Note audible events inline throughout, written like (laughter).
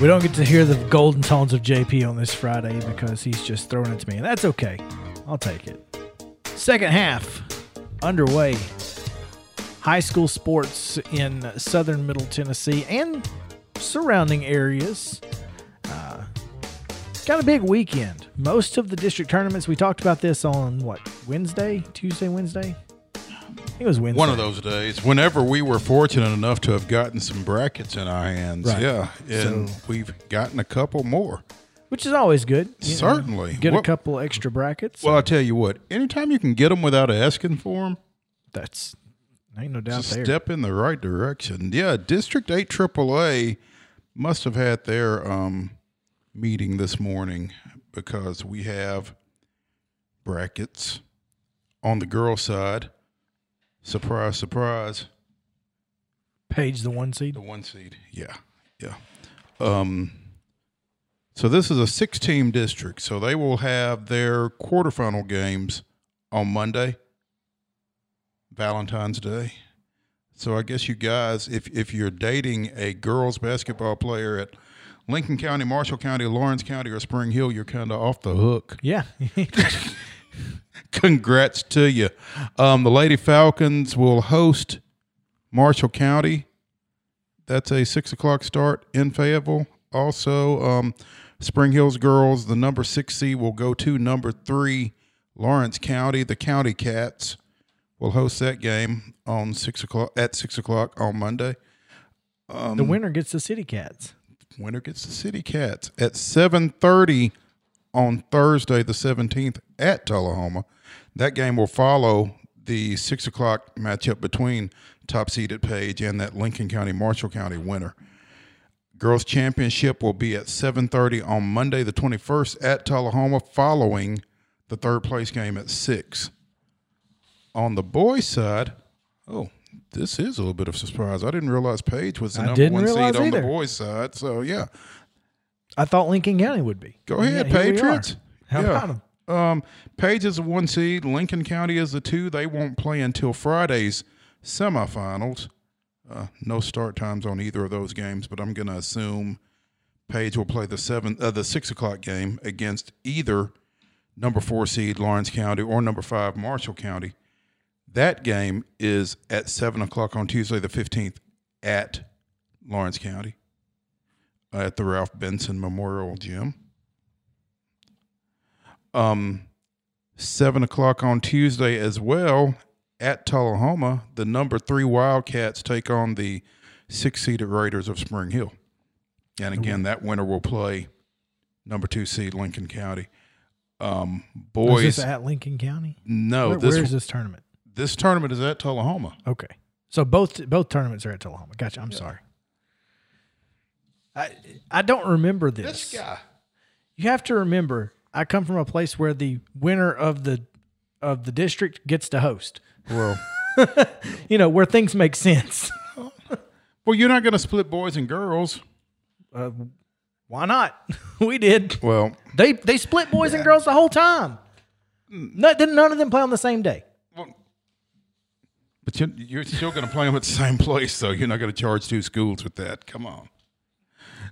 We don't get to hear the golden tones of JP on this Friday because he's just throwing it to me, and that's okay. I'll take it. Second half underway. High school sports in southern Middle Tennessee and surrounding areas. Uh, got a big weekend. Most of the district tournaments, we talked about this on what, Wednesday? Tuesday, Wednesday? It was Wednesday. One of those days. Whenever we were fortunate enough to have gotten some brackets in our hands, Right. yeah, and So- we've gotten a couple more. Which is always good. you know. Certainly. Get a couple extra brackets. Well, I tell you what, anytime you can get them without asking for them, that's ain't no doubt there. step in the right direction. Yeah, District Eight AAA must have had their um, meeting this morning because we have brackets on the girl side. Surprise, surprise. Page the one seed. The one seed. Yeah. Yeah. Um so this is a six team district. So they will have their quarterfinal games on Monday, Valentine's Day. So I guess you guys, if if you're dating a girls basketball player at Lincoln County, Marshall County, Lawrence County, or Spring Hill, you're kind of off the hook. Yeah. (laughs) (laughs) Congrats to you. Um, the Lady Falcons will host Marshall County. That's a six o'clock start in Fayetteville. Also, um, Spring Hills girls, the number six seed will go to number three, Lawrence County. The County Cats will host that game on six o'clock at six o'clock on Monday. Um, the winner gets the City Cats. Winner gets the City Cats at seven thirty on Thursday, the seventeenth, at Tullahoma. That game will follow the six o'clock matchup between top seeded Page and that Lincoln County Marshall County winner. Girls Championship will be at seven thirty on Monday, the twenty first, at Tullahoma, following the third place game at six. On the boys' side, oh, this is a little bit of a surprise. I didn't realize Page was the I number one seed realize on the boys' side. So yeah, I thought Lincoln County would be. Go ahead, Yeah. Patriots. How Yeah. about 'em? Um, Page is a one seed. Lincoln County is a two. They won't play until Friday's semifinals. Uh, no start times on either of those games, but I'm going to assume Page will play the seven, uh, the six o'clock game against either number four seed Lawrence County or number five Marshall County. That game is at seven o'clock on Tuesday the fifteenth at Lawrence County uh, at the Ralph Benson Memorial Gym. Um, seven o'clock on Tuesday as well at Tullahoma. The number three Wildcats take on the six-seeded Raiders of Spring Hill, and again, that winner will play number two seed Lincoln County. Um, Is boys, this at Lincoln County? no, Where, this where's this tournament? this tournament is at Tullahoma. Okay. So both both tournaments are at Tullahoma. Gotcha. I'm sorry. I I don't remember this. This guy. You have to remember, I come from a place where the winner of the of the district gets to host. Well, (laughs) You know, where things make sense. (laughs) well, you're not going to split boys and girls. Uh, why not? (laughs) we did. Well, They they split boys and girls the whole time. No, didn't none of them play on the same day. But you're, you're still going to play them at the same place, so you're not going to charge two schools with that. Come on.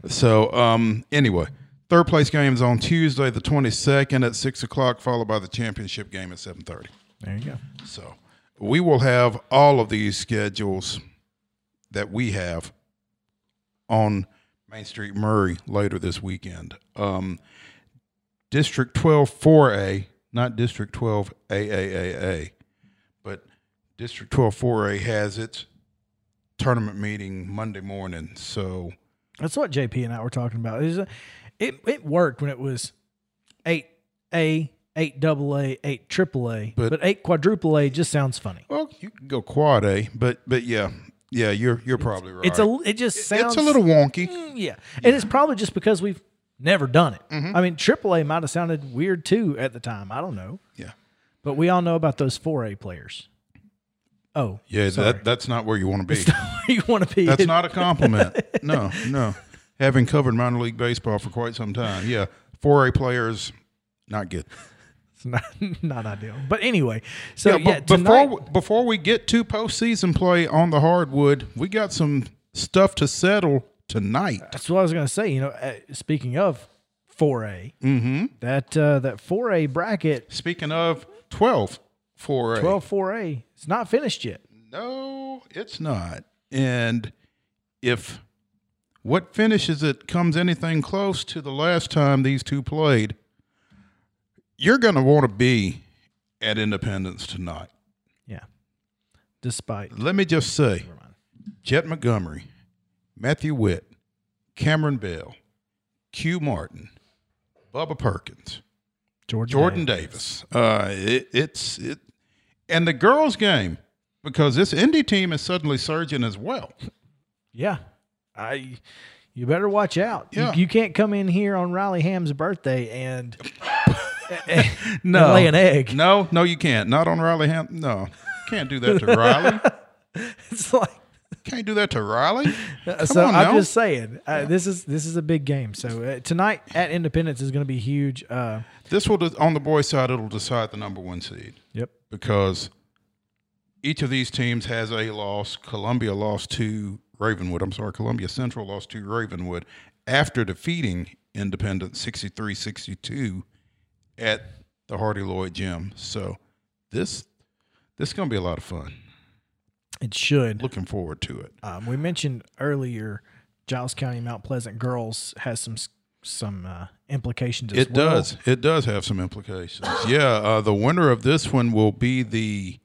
So, um, anyway, third place game is on Tuesday, the 22nd at 6 o'clock, followed by the championship game at 7.30. There you go. So, we will have all of these schedules that we have on Main Street Maury later this weekend. Um, District 12 4A, not District 12 AAAA, but District 12 4A has its tournament meeting Monday morning. So, That's what JP and I were talking about. Is it it worked when it was eight A, eight double A, eight triple A, But- but, eight quadruple A just sounds funny. well, you can go quad A, but but yeah, yeah, you're you're probably right. It's a it just sounds it's a little wonky. Mm, yeah. and it's probably just because we've never done it. Mm-hmm. I mean, triple A might have sounded weird too at the time. I don't know, Yeah. but we all know about those four A players. Oh, Yeah, sorry. that that's not where you want to be. (laughs) you want to be? That's not a compliment. No, no. Having covered minor league baseball for quite some time, yeah, four A players, not good. It's not, (laughs) not ideal. But anyway, so Yeah, yeah, tonight, before before we get to postseason play on the hardwood, we got some stuff to settle tonight. That's what I was going to say. You know, uh, speaking of 4A, Mm-hmm. that uh, that 4A bracket, Speaking of 12 4A, 12 4A, it's not finished yet. No, it's not. And if what finishes it comes anything close to the last time these two played, you're going to want to be at Independence tonight. Yeah. Despite. Let me just say. Jet Montgomery, Matthew Witt, Cameron Bell, Q Martin, Bubba Perkins, Jordan, Jordan Davis. Uh, it, it's it, and the girls' game because this indie team is suddenly surging as well. Yeah. I. You better watch out. You- Yeah. You, can't come in here on Riley Ham's birthday and, (laughs) and No. lay an egg. No, no, you can't. Not on Riley Ham. No, can't do that to (laughs) Riley. It's like Can't do that to Riley. so. on I'm now. just saying uh, this is this is a big game. So uh, tonight at Independence is going to be huge. Uh, This will de- on the boys' side. It'll decide the number one seed yep. because each of these teams has a loss. Columbia lost to Ravenwood. I'm sorry, Columbia Central lost to Ravenwood after defeating Independent 63-62 at the Hardy Lloyd Gym. So this this is going to be a lot of fun. It should. Looking forward to it. Um, we mentioned earlier, Giles County Mount Pleasant girls has some some uh, implications. As It well. does. It does have some implications. yeah, uh, the winner of this one will be the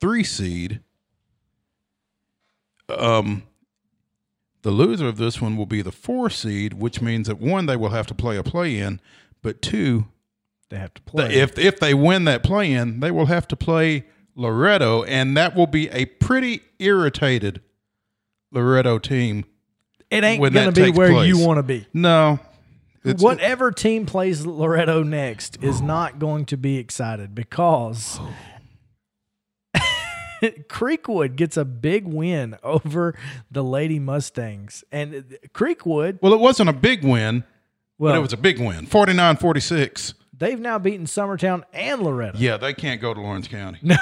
three seed. Um, the loser of this one will be the four seed, which means that one they will have to play a play in, but two, They have to play. if if they win that play in, they will have to play Loretto, and that will be a pretty irritated Loretto team. it ain't going to be where place. you want to be. No, Whatever team plays Loretto next is not going to be excited because (laughs) Creekwood gets a big win over the Lady Mustangs. And Creekwood, well, it wasn't a big win. well, but it was a big win 49 46 they've now beaten Summertown and Loretto. yeah they can't go to lawrence county (laughs) No,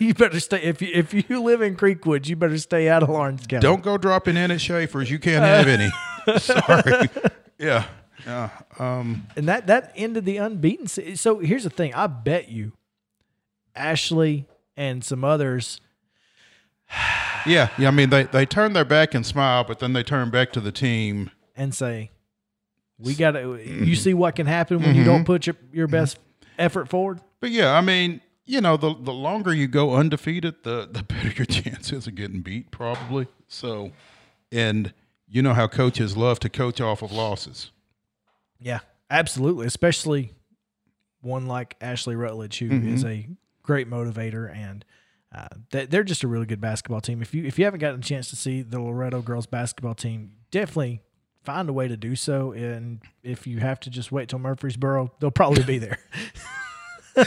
you better stay. If you if you live in Creekwood, you better stay out of Lawrence County. don't go dropping in at schaefer's you can't have any (laughs) sorry yeah yeah um And that that ended the unbeaten. se- So here's the thing: I bet you, Ashley and some others. (sighs) yeah yeah i mean they they turn their back and smile but then they turn back to the team and say, "We got to." You mm-hmm. see what can happen when you mm-hmm. don't put your, your mm-hmm. best effort forward. but yeah i mean you know the the longer you go undefeated the the (laughs) better your chances of getting beat probably so and you know how coaches love to coach off of losses Yeah, absolutely. Especially one like Ashley Rutledge, who is a great motivator, and uh, they- they're just a really good basketball team. If you if you haven't gotten a chance to see the Loretto girls basketball team, definitely find a way to do so. And if you have to just wait till Murfreesboro, they'll probably be there. (laughs)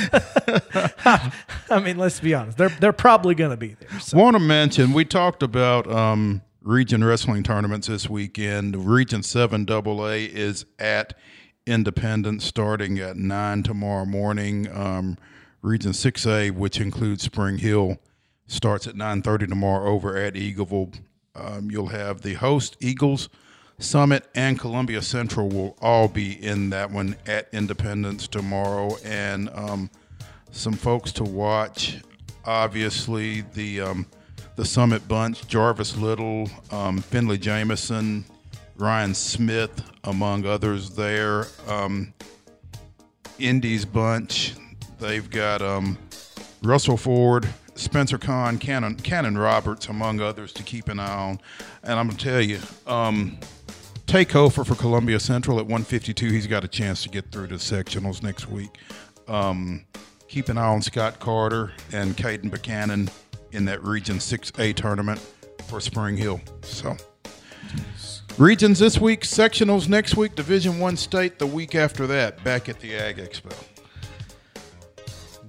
I mean, let's be honest; they're they're probably going to be there. So. Want to mention we talked about um, region wrestling tournaments this weekend. Region Seven AA is at Independence starting at nine tomorrow morning. Um, region Six A, which includes Spring Hill, starts at nine thirty tomorrow over at Eagleville. Um, you'll have the host Eagles. Summit and Columbia Central will all be in that one at Independence tomorrow, and um, some folks to watch. Obviously, the um, the Summit bunch: Jarvis Little, um, Finley Jameson, Ryan Smith, among others. There, um, Indy's bunch. They've got um, Russell Ford, Spencer Kahn, Cannon, Cannon Roberts, among others, to keep an eye on. And I'm gonna tell you, um, Take Hofer for Columbia Central at 152. He's got a chance to get through to sectionals next week. Um, keep an eye on Scott Carter and Caden Buchanan in that Region 6A tournament for Spring Hill. So, regions this week, sectionals next week, Division One state the week after that. Back at the Ag Expo.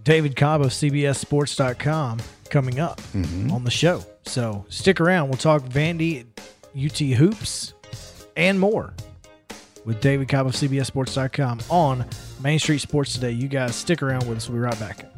David Cobb of CBSSports.com coming up mm-hmm. on the show. So stick around. We'll talk Vandy, UT Hoops, and more with David Cobb of CBSSports.com on Main Street Sports Today. You guys stick around with us. We'll be right back.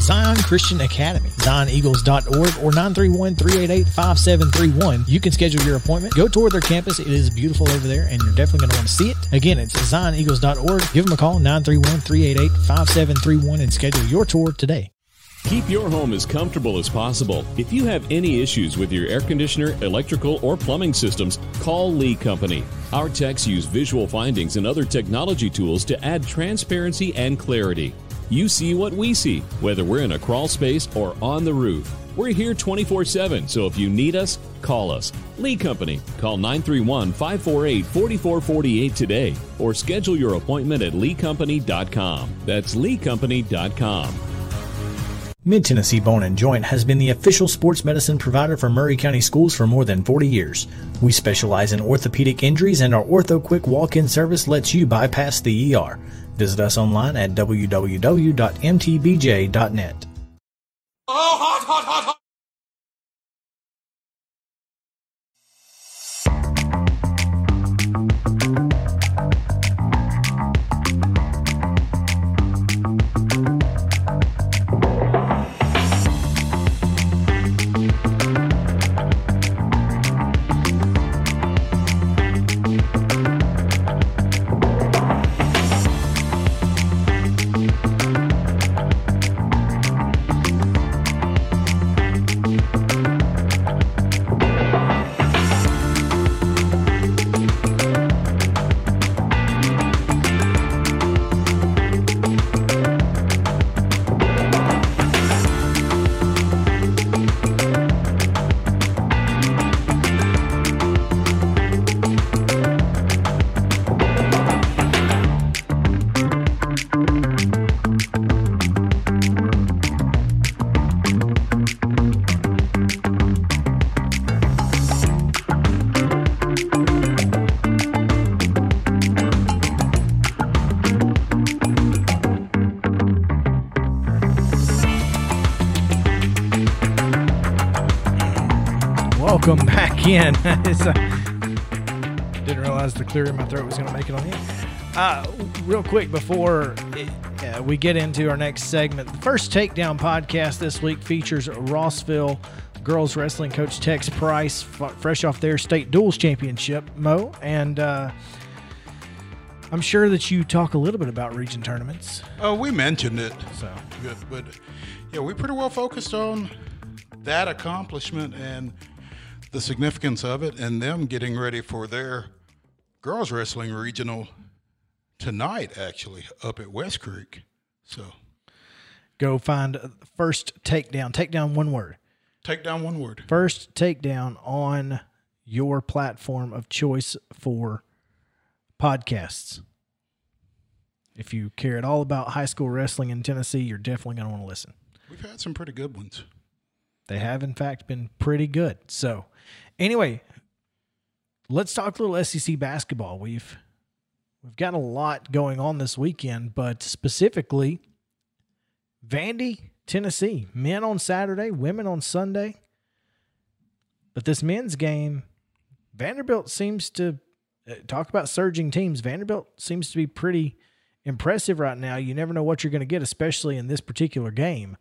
Zion Christian Academy, zioneagles.org or 931-388-5731. You can schedule your appointment. Go tour their campus. It is beautiful over there and you're definitely going to want to see it. Again, it's zioneagles.org. Give them a call, 931-388-5731 and schedule your tour today. Keep your home as comfortable as possible. If you have any issues with your air conditioner, electrical, or plumbing systems, call Lee Company. Our techs use visual findings and other technology tools to add transparency and clarity. You see what we see, whether we're in a crawl space or on the roof. We're here 24 7, so if you need us, call us. Lee Company. Call 931 548 4448 today or schedule your appointment at leecompany.com. That's leecompany.com. Mid Tennessee Bone and Joint has been the official sports medicine provider for Maury County Schools for more than 40 years. We specialize in orthopedic injuries, and our Ortho Quick walk in service lets you bypass the ER. Visit us online at www.mtbj.net. Welcome (laughs) in. Uh, didn't realize the clear in my throat was going to make it on the end. Uh, real quick before it, uh, we get into our next segment, the first takedown podcast this week features Rossville girls wrestling coach Tex Price, f- fresh off their state duels championship, Mo, and uh, I'm sure that you talk a little bit about region tournaments. Oh, we mentioned it. So Good, but yeah, we pretty well focused on that accomplishment and the significance of it, and them getting ready for their girls wrestling regional tonight, actually up at West Creek. So go find uh, first takedown. Takedown, one word. Takedown one word. first takedown on your platform of choice for podcasts. If you care at all about high school wrestling in Tennessee, you're definitely going to want to listen. We've had some pretty good ones. They have, in fact, been pretty good. So, anyway, let's talk a little SEC basketball. We've we've got a lot going on this weekend, but specifically, Vandy, Tennessee, men on Saturday, women on Sunday. But this men's game, Vanderbilt seems to uh, talk about surging teams. Vanderbilt seems to be pretty impressive right now. You never know what you're going to get, especially in this particular game.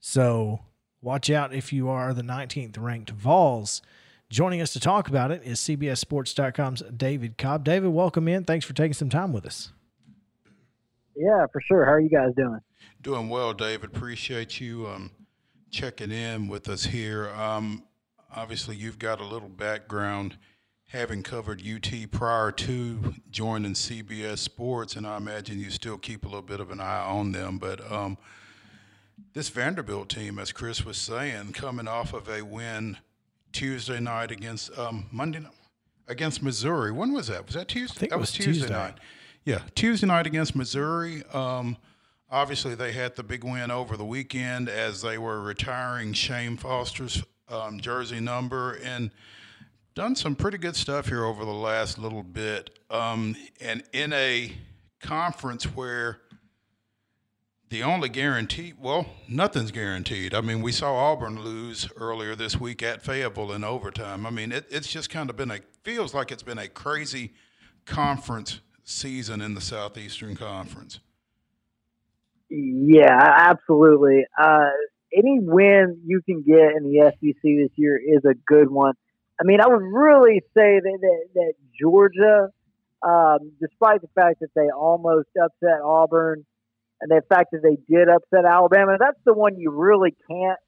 So Watch out if you are the 19th ranked Vols. Joining us to talk about it is CBSSports.com's David Cobb. David, welcome in. Thanks for taking some time with us. Yeah, for sure. How are you guys doing? Doing well, David. Appreciate you um, checking in with us here. Um, obviously, you've got a little background having covered UT prior to joining CBS Sports, and I imagine you still keep a little bit of an eye on them. But um, this Vanderbilt team, as Chris was saying, coming off of a win Tuesday night against um, Monday night against Missouri. When was that? Was that Tuesday? that was, was Tuesday, Tuesday. night. Yeah, Tuesday night against Missouri. Um, obviously, they had the big win over the weekend as they were retiring Shan Foster's um, jersey number and done some pretty good stuff here over the last little bit. Um, and in a conference where the only guarantee, well, nothing's guaranteed. I mean, we saw Auburn lose earlier this week at Fayetteville in overtime. I mean, it, it's just kind of been a, feels like it's been a crazy conference season in the Southeastern Conference. Yeah, absolutely. Uh, any win you can get in the SEC this year is a good one. I mean, I would really say that that, that Georgia, um, despite the fact that they almost upset Auburn, and the fact that they did upset Alabama, that's the one you really can't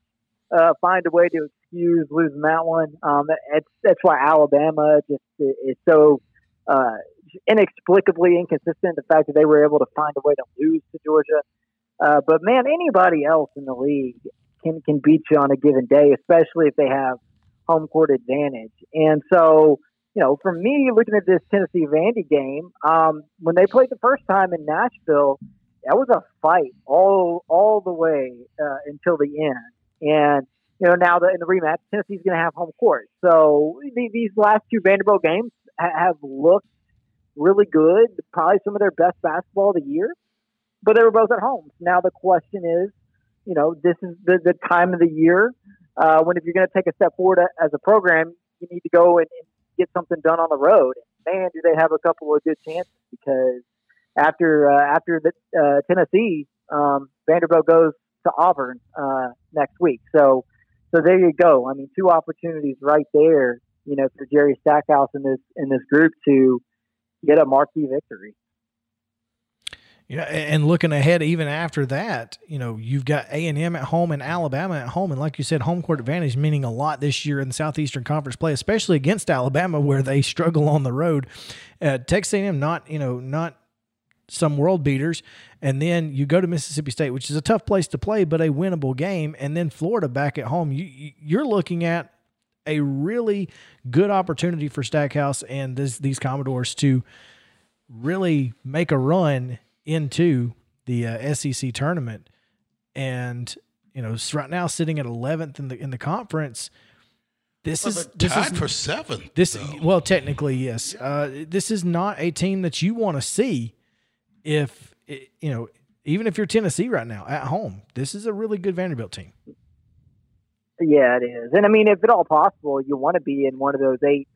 uh, find a way to excuse losing that one. Um, that's that's why Alabama just is so uh, inexplicably inconsistent. The fact that they were able to find a way to lose to Georgia. Uh, but man, anybody else in the league can can beat you on a given day, especially if they have home court advantage. And so, you know, for me, looking at this Tennessee Vandy game, um, when they played the first time in Nashville, that was a fight all all the way uh, until the end. And you know, now in the rematch, Tennessee's going to have home court. So the, these last two Vanderbilt games ha- have looked really good, probably some of their best basketball of the year. But they were both at home. Now the question is, you know, this is the, the time of the year uh, when if you're going to take a step forward as a program, you need to go and, and get something done on the road. Man, do they have a couple of good chances because after uh, after the uh, Tennessee, um, Vanderbilt goes to Auburn uh, next week. So so there you go. I mean, two opportunities right there. You know, for Jerry Stackhouse in this in this group to get a marquee victory. Know, and looking ahead, even after that, you know, you've got A and M at home and Alabama at home, and like you said, home court advantage meaning a lot this year in the Southeastern Conference play, especially against Alabama, where they (laughs) struggle on the road. Uh, Texas A&M not, you know, not some world beaters, and then you go to Mississippi State, which is a tough place to play, but a winnable game, and then Florida back at home. You, you're looking at a really good opportunity for Stackhouse and this, these Commodores to really make a run into the uh, SEC tournament, and you know, right now sitting at 11th in the in the conference. This Well, is this tied is for seventh. this though. well technically yes. Uh, this is not a team that you want to see if you know even if you're Tennessee right now at home. This is a really good Vanderbilt team. Yeah, it is. And I mean, if at all possible, you want to be in one of those eight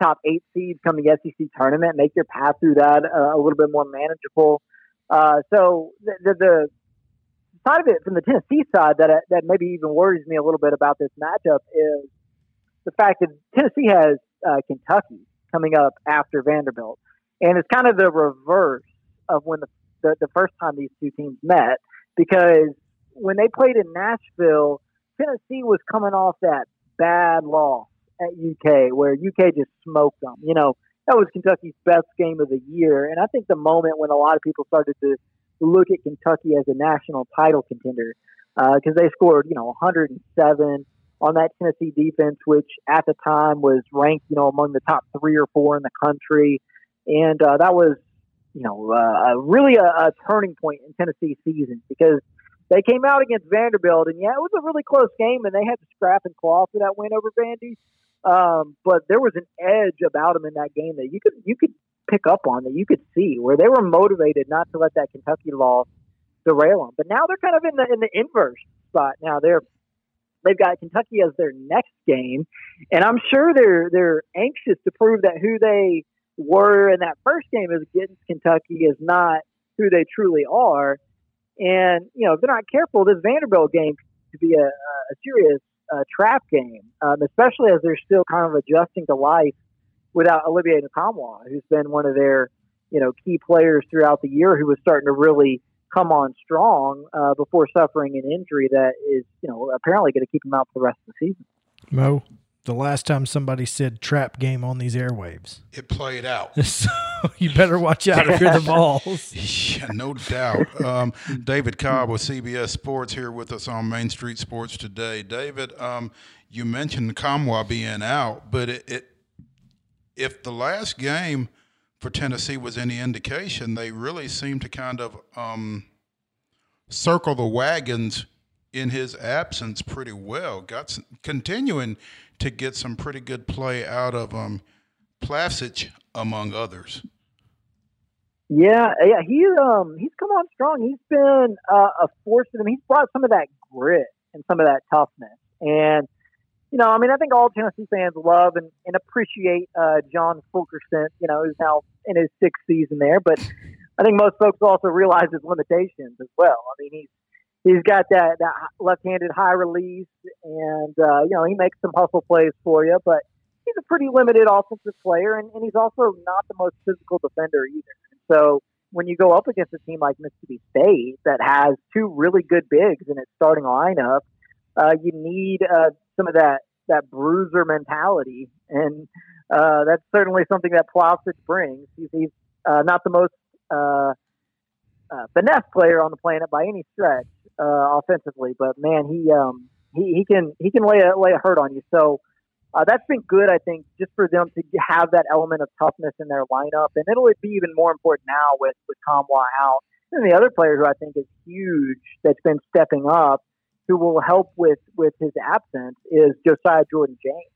top eight seeds come the SEC tournament, make your path through that uh, a little bit more manageable. Uh, so the, the, the side of it from the Tennessee side that that maybe even worries me a little bit about this matchup is the fact that Tennessee has uh, Kentucky coming up after Vanderbilt, and it's kind of the reverse of when the, the the first time these two teams met because when they played in Nashville, Tennessee was coming off that bad loss at UK where UK just smoked them. You know, that was Kentucky's best game of the year. And I think the moment when a lot of people started to look at Kentucky as a national title contender, because they scored, you know, 107 on that Tennessee defense, which at the time was ranked, you know, among the top three or four in the country. And uh, that was, you know, uh, really a, a turning point in Tennessee's season because they came out against Vanderbilt, and yeah, it was a really close game, and they had to scrap and claw for that win over Vandy. Um, but there was an edge about them in that game that you could you could pick up on that you could see where they were motivated not to let that Kentucky loss derail them. But now they're kind of in the in the inverse spot. Now they're they've got Kentucky as their next game, and I'm sure they're they're anxious to prove that who they were in that first game against Kentucky is not who they truly are. And you know, if they're not careful, this Vanderbilt game could be a, a serious uh, trap game, um, especially as they're still kind of adjusting to life without Olivier Nkamhoua, who's been one of their you know key players throughout the year, who was starting to really come on strong uh, before suffering an injury that is you know apparently going to keep him out for the rest of the season. Mo, the last time somebody said trap game on these airwaves. It played out. (laughs) So you better watch out if you're the Vols. (laughs) Yeah, no doubt. Um, David Cobb with CBS Sports here with us on Main Street Sports today. David, um, you mentioned Nkamhoua being out, but it, it, if the last game for Tennessee was any indication, they really seem to kind of um, circle the wagons in his absence pretty well. Got some, continuing to get some pretty good play out of um, Plavsic, among others. Yeah, yeah, he's um he's come on strong. He's been uh, a force to them. He's brought some of that grit and some of that toughness. And you know, I mean, I think all Tennessee fans love and, and appreciate uh, John Fulkerson. You know, who's now in his sixth season there, but I think most folks also realize his limitations as well. I mean, he's he's got that that left-handed high release, and uh, you know, he makes some hustle plays for you, but he's a pretty limited offensive player, and, and he's also not the most physical defender either. So when you go up against a team like Mississippi State that has two really good bigs in its starting lineup, uh, you need uh, some of that that bruiser mentality, and uh, that's certainly something that Plavsic brings. He's, he's uh, not the most uh, uh, finesse player on the planet by any stretch uh, offensively, but man, he um, he he can he can lay a lay a hurt on you. So uh, that's been good, I think, just for them to have that element of toughness in their lineup, and it'll be even more important now with with Nkamhoua out. And the other player who I think is huge that's been stepping up, who will help with with his absence, is Josiah Jordan James,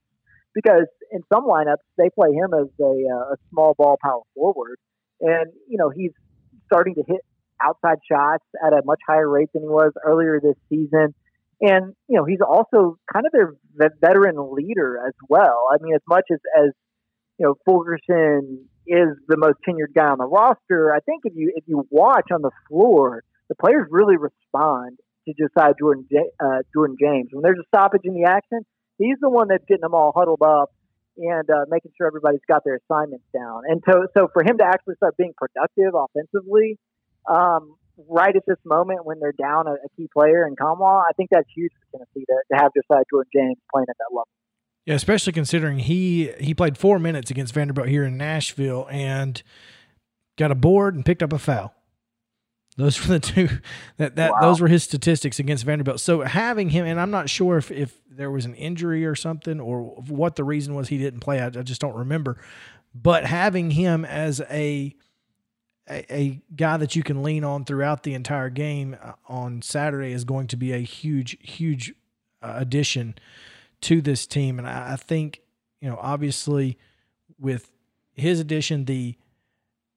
because in some lineups they play him as a, uh, a small ball power forward, and you know he's starting to hit outside shots at a much higher rate than he was earlier this season. And, you know, he's also kind of their veteran leader as well. I mean, as much as, as you know, Fulkerson is the most tenured guy on the roster, I think if you if you watch on the floor, the players really respond to Josiah Jordan uh, Jordan James. When there's a stoppage in the action, he's the one that's getting them all huddled up and uh, making sure everybody's got their assignments down. And so, so for him to actually start being productive offensively, um, right at this moment when they're down a, a key player in Nkamhoua, I think that's huge for Tennessee to, to have Josiah Jordan James playing at that level. Yeah, especially considering he he played four minutes against Vanderbilt here in Nashville and got a board and picked up a foul. Those were the two that that wow. those were his statistics against Vanderbilt. So having him, and I'm not sure if if there was an injury or something or what the reason was he didn't play. I, I just don't remember. But having him as a a, a, guy that you can lean on throughout the entire game uh, on Saturday is going to be a huge, huge uh, addition to this team. And I, I think, you know, obviously with his addition, the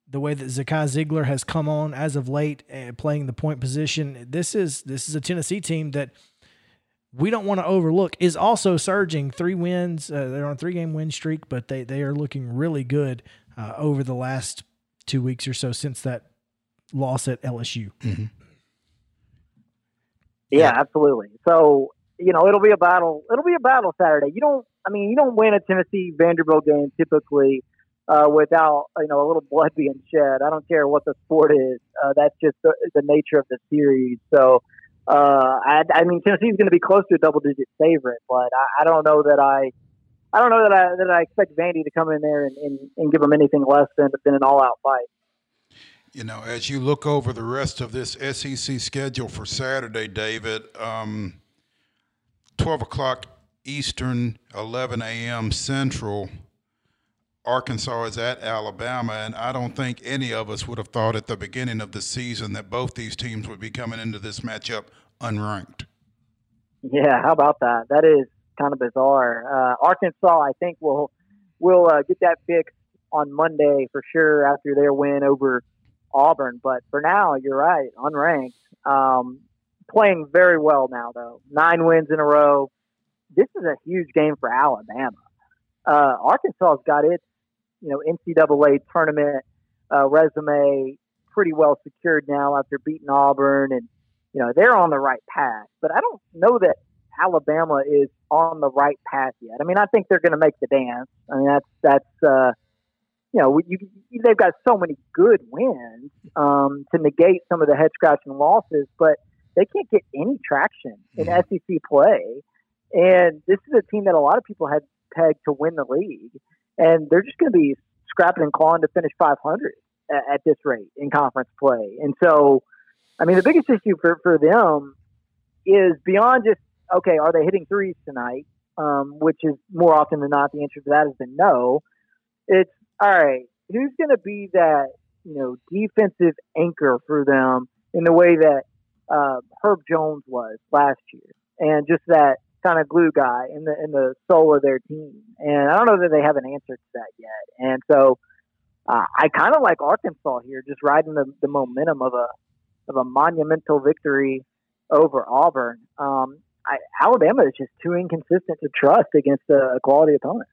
the way that Zakai Zeigler has come on as of late and uh, playing the point position, this is this is a Tennessee team that we don't want to overlook. Is also surging three wins. Uh, they're on a three game win streak, but they they are looking really good uh, over the last two weeks or so since that loss at LSU. Mm-hmm. Yeah, yeah, absolutely. So you know, it'll be a battle. It'll be a battle Saturday. You don't. I mean, you don't win a Tennessee Vanderbilt game typically uh, without you know a little blood (laughs) being shed. I don't care what the sport is. Uh, that's just the, the, nature of the series. So, uh, I, I mean, Tennessee's going to be close to a double-digit favorite, but I, I don't know that I I don't know that I that I expect Vandy to come in there and, and, and give them anything less than than an all out fight. You know, as you look over the rest of this SEC schedule for Saturday, David, um, twelve o'clock Eastern, eleven a.m. Central. Arkansas is at Alabama, and I don't think any of us would have thought at the beginning of the season that both these teams would be coming into this matchup unranked. Yeah, how about that? That is kind of bizarre. Uh, Arkansas, I think, will will uh, get that fixed on Monday for sure after their win over Auburn. But for now, you're right, unranked. Um, playing very well now, though. Nine wins in a row. This is a huge game for Alabama. Uh, Arkansas's got its, you know, NCAA tournament uh, resume pretty well secured now after beating Auburn and you know, they're on the right path. But I don't know that Alabama is on the right path yet. I mean, I think they're going to make the dance. I mean, that's that's uh, you know, you, they've got so many good wins um, to negate some of the head scratching losses, but they can't get any traction in. SEC play. And this is a team that a lot of people had pegged to win the league, and they're just going to be scrapping and clawing to finish 500 at, at this rate in conference play. And so, I mean, the biggest issue for for them is beyond just okay, are they hitting threes tonight? Um, which is more often than not the answer to that has been no. It's all right. Who's going to be that you know defensive anchor for them in the way that uh, Herb Jones was last year, and just that kind of glue guy in the in the soul of their team. And I don't know that they have an answer to that yet. And so uh, I kind of like Arkansas here, just riding the, the momentum of a of a monumental victory over Auburn. Um, I, Alabama is just too inconsistent to trust against a, quality opponent.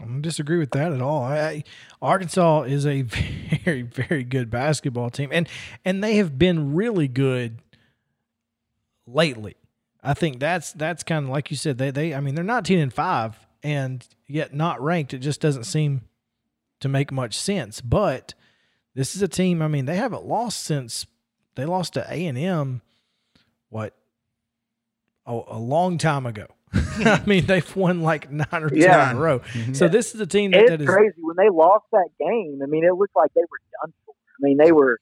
I don't disagree with that at all. I, Arkansas is a (laughs) very, very good basketball team, and and they have been really good lately. I think that's that's kind of like you said. They they I mean they're nineteen and five, and yet not ranked. It just doesn't seem to make much sense. But this is a team. I mean they haven't lost since they lost to A and M. What a, a long time ago. (laughs) I mean, they've won like nine or ten yeah. in a row. Mm-hmm. So this is a team that, it's that is crazy. When they lost that game, I mean, it looked like they were done for. I mean, they were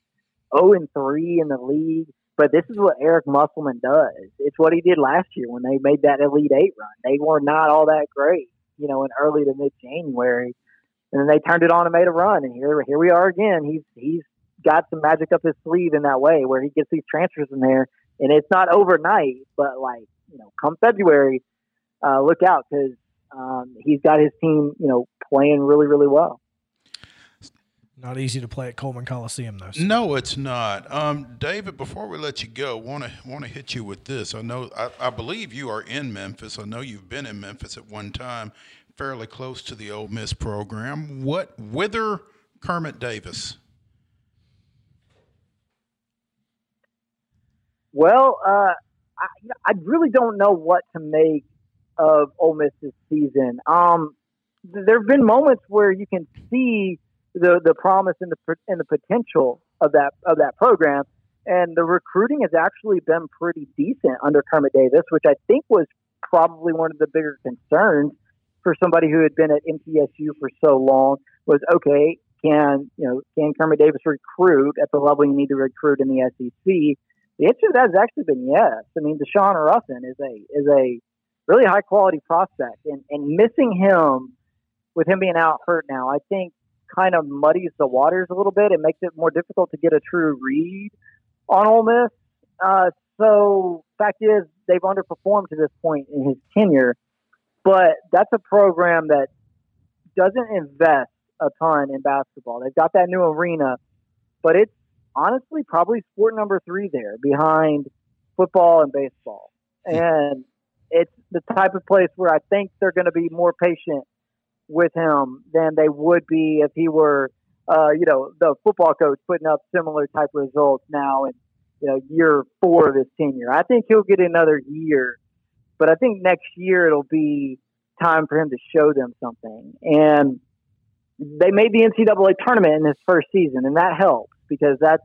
zero oh and three in the league. But this is what Eric Musselman does. It's what he did last year when they made that Elite Eight run. They were not all that great, you know, in early to mid January, and then they turned it on and made a run. And here, here we are again. He's he's got some magic up his sleeve in that way where he gets these transfers in there, and it's not overnight, but like you know, come February, uh, look out because um, he's got his team, you know, playing really, really well. Not easy to play at Coleman Coliseum, though. So. No, it's not. Um, David, before we let you go, want to want to hit you with this. I know, I, I, believe you are in Memphis. I know you've been in Memphis at one time, fairly close to the Ole Miss program. What whither Kermit Davis? Well, uh, I, I really don't know what to make of Ole Miss this season. Um, there have been moments where you can see the the promise and the and the potential of that of that program, and the recruiting has actually been pretty decent under Kermit Davis, which I think was probably one of the bigger concerns for somebody who had been at MTSU for so long. Was okay, can you know can Kermit Davis recruit at the level you need to recruit in the SEC? The answer to that has actually been yes. I mean, Daeshun Ruffin is a is a really high quality prospect, and and missing him with him being out hurt now, I think kind of muddies the waters a little bit. It makes it more difficult to get a true read on Ole Miss. Uh, so, fact is, they've underperformed to this point in his tenure, but that's a program that doesn't invest a ton in basketball. They've got that new arena, but it's honestly probably sport number three there behind football and baseball. And it's the type of place where I think they're going to be more patient with him than they would be if he were, uh, you know, the football coach putting up similar type results now in, you know, year four of his tenure. I think he'll get another year, but I think next year it'll be time for him to show them something. And they made the NCAA tournament in his first season, and that helps because that's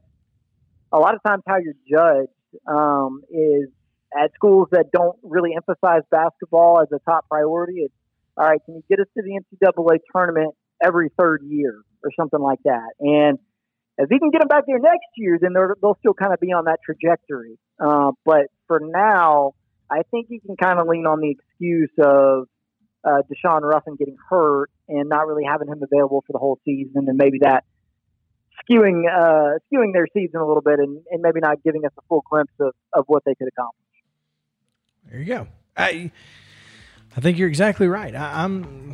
a lot of times how you're judged um, is at schools that don't really emphasize basketball as a top priority. It's all right. Can you get us to the NCAA tournament every third year or something like that? And if he can get them back there next year, then they'll still kind of be on that trajectory. Uh, but for now, I think you can kind of lean on the excuse of uh, Daeshun Ruffin getting hurt and not really having him available for the whole season, and maybe that skewing uh, skewing their season a little bit and, and maybe not giving us a full glimpse of, of what they could accomplish. There you go. I I think you're exactly right. I, am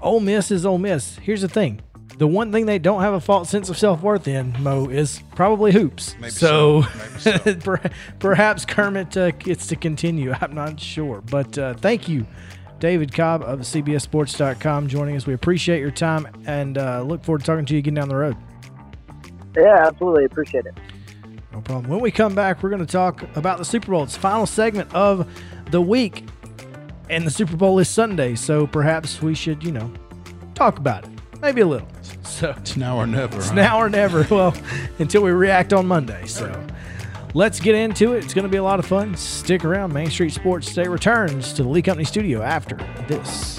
Ole Miss is Ole Miss. Here's the thing: the one thing they don't have a false sense of self worth in Mo is probably hoops. Maybe so, so. (laughs) Maybe so. perhaps Kermit uh, gets to continue. I'm not sure, but uh, thank you. David Cobb of CBSSports.com joining us. We appreciate your time and uh, look forward to talking to you again down the road. Yeah, absolutely. Appreciate it. No problem. When we come back, we're going to talk about the Super Bowl. It's the final segment of the week, and the Super Bowl is Sunday, so perhaps we should, you know, talk about it. Maybe a little. So It's now or never. it's huh? now or never. (laughs) Well, until we react on Monday. So let's get into it. It's going to be a lot of fun. Stick around. Main Street Sports Today returns to the Lee Company studio after this.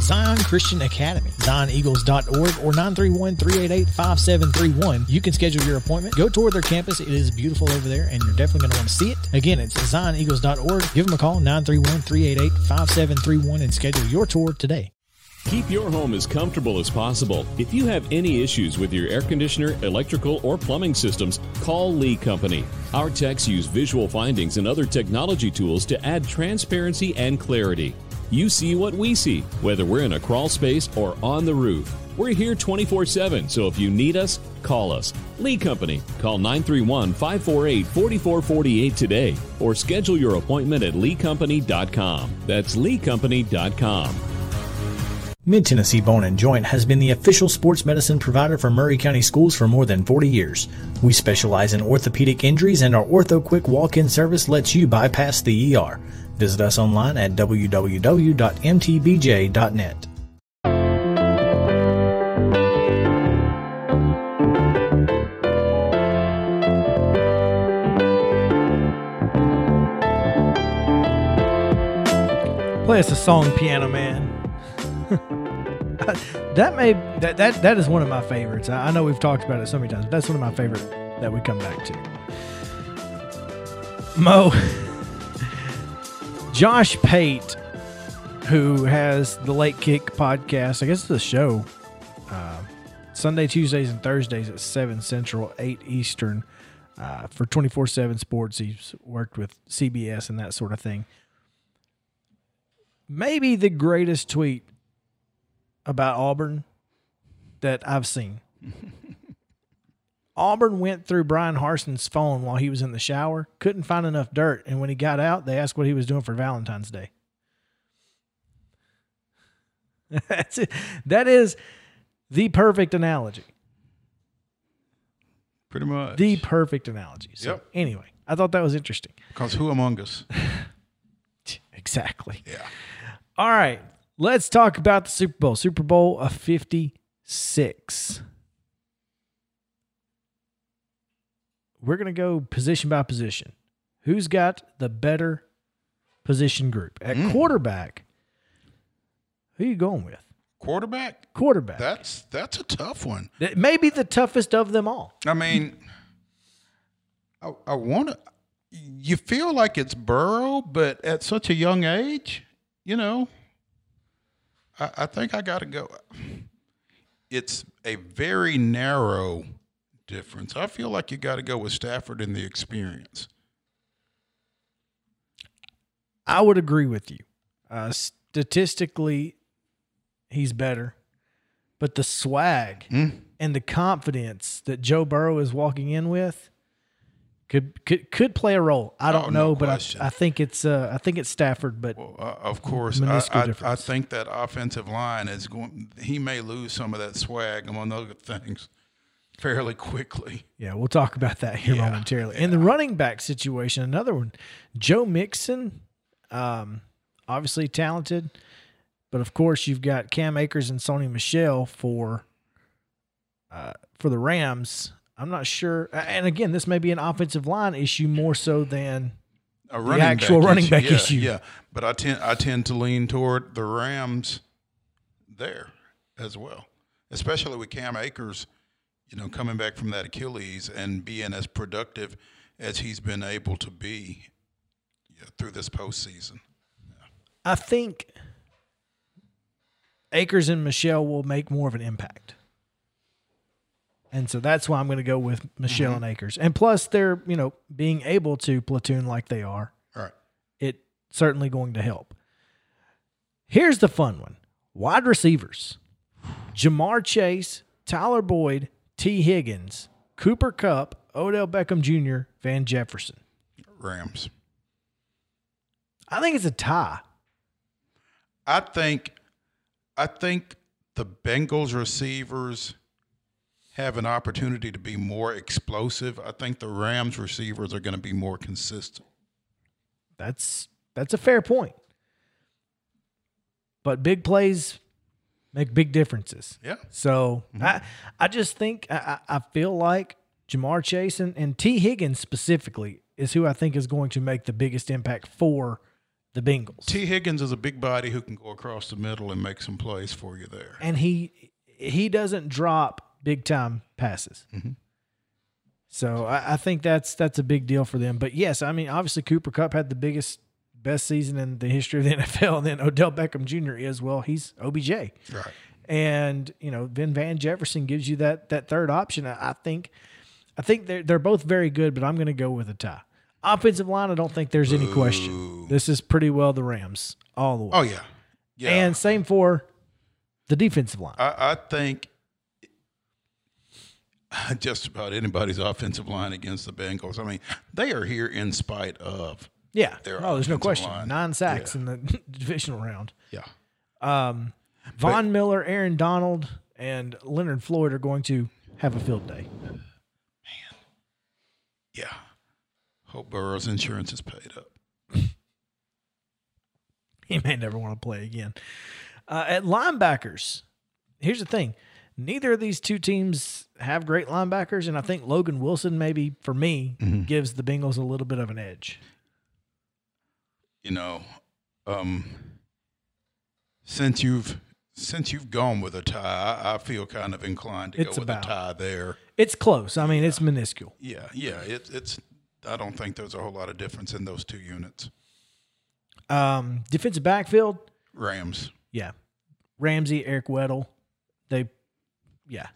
Zion Christian Academy, zioneagles.org or 931-388-5731. You can schedule your appointment. Go tour their campus. It is beautiful over there and you're definitely going to want to see it. Again, it's zioneagles.org. Give them a call, 931-388-5731 and schedule your tour today. Keep your home as comfortable as possible. If you have any issues with your air conditioner, electrical, or plumbing systems, call Lee Company. Our techs use visual findings and other technology tools to add transparency and clarity. You see what we see, whether we're in a crawl space or on the roof. We're here 24 7, so if you need us, call us. Lee Company. Call 931 548 4448 today or schedule your appointment at leecompany.com. That's leecompany.com. Mid Tennessee Bone and Joint has been the official sports medicine provider for Maury County Schools for more than 40 years. We specialize in orthopedic injuries, and our Ortho Quick walk in service lets you bypass the ER. Visit us online at www.mtbj.net. Play us a song, Piano Man. (laughs) that may that, that that is one of my favorites. I, I know we've talked about it so many times. That's one of my favorite that we come back to. Mo, Josh Pate, who has the Late Kick podcast. I guess it's a show. Uh, Sunday, Tuesdays, and Thursdays at seven Central, eight Eastern. Uh, for twenty four seven Sports, he's worked with CBS and that sort of thing. Maybe the greatest tweet about Auburn that I've seen. (laughs) Auburn went through Bryan Harsin's phone while he was in the shower, couldn't find enough dirt, and when he got out, they asked what he was doing for Valentine's Day. (laughs) That's it. That is the perfect analogy. Pretty much. The perfect analogy. So Yep. anyway, I thought that was interesting. Because who among us? (laughs) Exactly. Yeah. All right, let's talk about the Super Bowl. Super Bowl of 56. We're going to go position by position. Who's got the better position group? At hmm. quarterback, who are you going with? Quarterback? Quarterback. That's that's a tough one. That may be the toughest of them all. I mean, I, I want to. You feel like it's Burrow, but at such a young age, you know, I, I think I got to go. It's a very narrow difference. I feel like you got to go with Stafford in the experience. I would agree with you. Uh, statistically, he's better, but the swag and the confidence that Joe Burrow is walking in with could could could play a role. I don't Oh, no know, but. I, I think it's uh, I think it's Stafford. But Well, uh, of course, I, I, I think that offensive line is going. He may lose some of that swag among other things fairly quickly. yeah, we'll talk about that here Yeah, momentarily. In the running back situation, another one, Joe Mixon, um, obviously talented, but of course you've got Cam Akers and Sony Michel for uh, for the Rams. I'm not sure, and again, this may be an offensive line issue more so than A running actual back running issue, back yeah, issue. Yeah, but I tend I tend to lean toward the Rams there as well, especially with Cam Akers, you know, coming back from that Achilles and being as productive as he's been able to be yeah, through this postseason. I think Akers and Michel will make more of an impact. And so that's why I'm going to go with Michel and mm-hmm. Akers. And plus, they're, you know, being able to platoon like they are, All right. it certainly going to help. Here's the fun one wide receivers Ja'Marr Chase, Tyler Boyd, Tee Higgins, Cooper Kupp, Odell Beckham Jr., Van Jefferson. Rams. I think it's a tie. I think I think the Bengals receivers have an opportunity to be more explosive. I think the Rams receivers are going to be more consistent. That's that's a fair point. But big plays make big differences. Yeah. So mm-hmm. I I just think I, I feel like Ja'Marr Chase and, and Tee Higgins specifically is who I think is going to make the biggest impact for the Bengals. Tee Higgins is a big body who can go across the middle and make some plays for you there. and he he doesn't drop big time passes. Mm-hmm. So I, I think that's that's a big deal for them. But yes, I mean obviously Cooper Cup had the biggest best season in the history of the (laughs) NFL, and then Odell Beckham Jr. is well, he's OBJ, Right. and you know then Van Jefferson gives you that that third option. I, I think I think they're they're both very good, but I'm going to go with a tie. Offensive line, I don't think there's any question. This is pretty well the Rams all the way. Oh yeah. Yeah. And same for the defensive line. I, I think (laughs) just about anybody's offensive line against the Bengals. I mean, they are here in spite of. Yeah. their oh, there's no question. line. Nine sacks in the (laughs) divisional round. Yeah. Um, Von Miller, Aaron Donald, and Leonard Floyd are going to have a field day. Man. Yeah. Hope Burrow's insurance is paid up. (laughs) He may never want to play again. Uh, at linebackers, here's the thing. Neither of these two teams have great linebackers, and I think Logan Wilson, maybe for me, gives the Bengals a little bit of an edge. You know, um, since you've since you've gone with a tie, I, I feel kind of inclined to It's go with about- a tie there. It's close. I mean, it's minuscule. Yeah, yeah. It, it's. I don't think there's a whole lot of difference in those two units. Um, defensive backfield, Rams. yeah. Ramsey, Eric Weddle, they, yeah.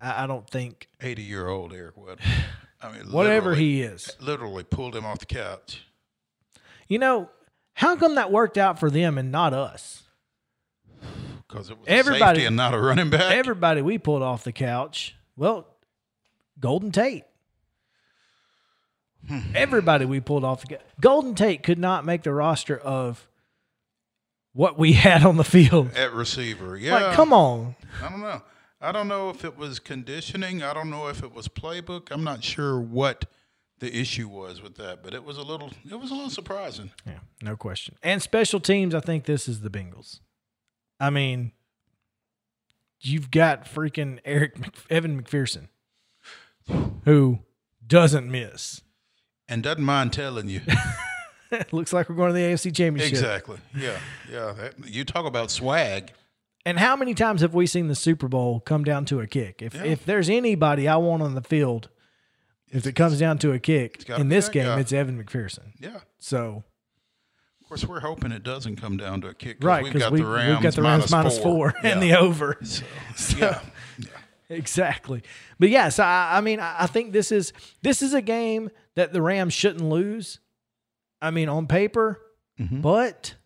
I, I don't think Eighty year old Eric Weddle. (sighs) I mean, whatever he is. literally pulled him off the couch. You know, how come that worked out for them and not us? Because it was Everybody- and not a running back. Everybody we pulled off the couch. Well, Golden Tate. Hmm. Everybody we pulled off the couch. Golden Tate could not make the roster of what we (laughs) had on the field. at receiver. Yeah. Like, come on. I don't know. I don't know if it was conditioning. I don't know if it was playbook. I'm not sure what the issue was with that, but it was a little it was a little surprising. Yeah, no question. And special teams, I think this is the Bengals. I mean, you've got freaking Eric Mc, Evan McPherson, who doesn't miss. And doesn't mind telling you. (laughs) Looks like we're going to the AFC Championship. exactly. Yeah. Yeah. That, you talk about swag. And how many times have we seen the Super Bowl come down to a kick? If Yeah. if there's anybody I want on the field, if it comes down to a kick in this game, guy. it's Evan McPherson. Yeah. So Of course, we're hoping it doesn't come down to a kick. right We've because got we, the Rams have got the Rams minus four, and the over. (laughs) (laughs) So, yeah. yeah. (laughs) Exactly. But yes, I, I mean, I I think this is this is a game that the Rams shouldn't lose. I mean, on paper, mm-hmm. but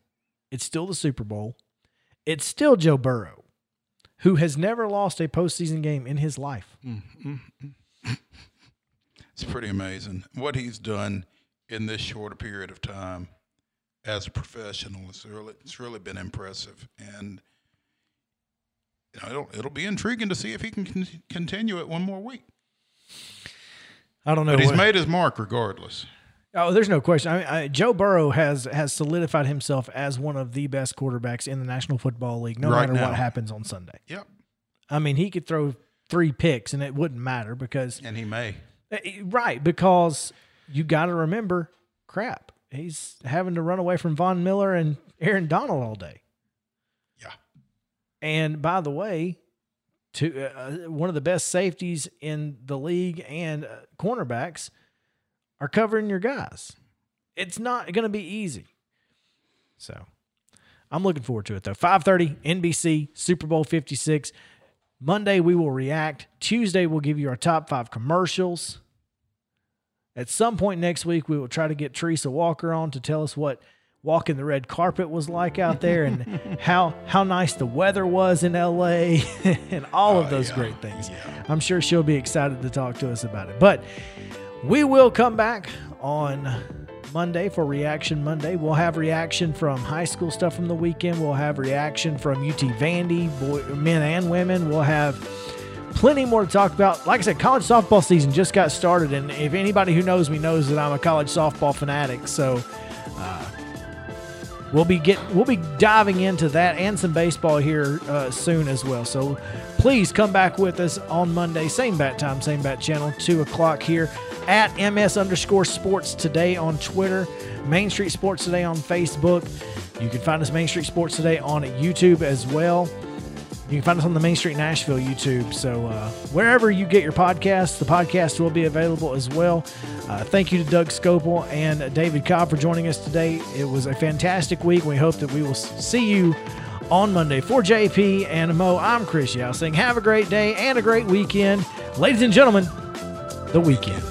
it's still the Super Bowl. It's still Joe Burrow, who has never lost a postseason game in his life. Mm, mm, mm. It's pretty amazing what he's done in this short period of time as a professional. It's really it's really been impressive, and you know it'll it'll be intriguing to see if he can con- continue it one more week. I don't know. But he's what- made his mark regardless. Oh, there's no question. I mean, I, Joe Burrow has has solidified himself as one of the best quarterbacks in the National Football League, no Right matter now. what happens on Sunday. Yep, I mean, he could throw three picks and it wouldn't matter because and he may. Eh, right because you got to remember, crap, he's having to run away from Von Miller and Aaron Donald all day. Yeah, And by the way, to uh, one of the best safeties in the league and uh, cornerbacks are covering your guys. It's not going to be easy. So, I'm looking forward to it though. 5:30 NBC Super Bowl 56. Monday we will react. Tuesday we'll give you our top 5 commercials. At some point next week we will try to get Teresa Walker on to tell us what walking the red carpet was like out there and (laughs) how how nice the weather was in LA (laughs) and all of Oh, those yeah. great things. Yeah. I'm sure she'll be excited to talk to us about it. But we will come back on Monday for Reaction Monday. We'll have reaction from high school stuff from the weekend. We'll have reaction from UT Vandy, boy, men and women. We'll have plenty more to talk about. Like I said, college softball season just got started, and if anybody who knows me knows that I'm a college softball fanatic, so uh, we'll be get we'll be diving into that and some baseball here uh, soon as well. So please come back with us on Monday, same bat time, same bat channel, two o'clock here at ms underscore sports today on Twitter, Main Street Sports Today on Facebook. You can find us Main Street Sports Today on YouTube as well. You can find us on the Main Street Nashville YouTube. So uh, wherever you get your podcasts, the podcast will be available as well. Uh, thank you to Doug Scopel and David Cobb for joining us today. It was a fantastic week. We hope that we will see you on Monday. For JP and Mo, I'm Chris Yao saying have a great day and a great weekend. Ladies and gentlemen, the weekend.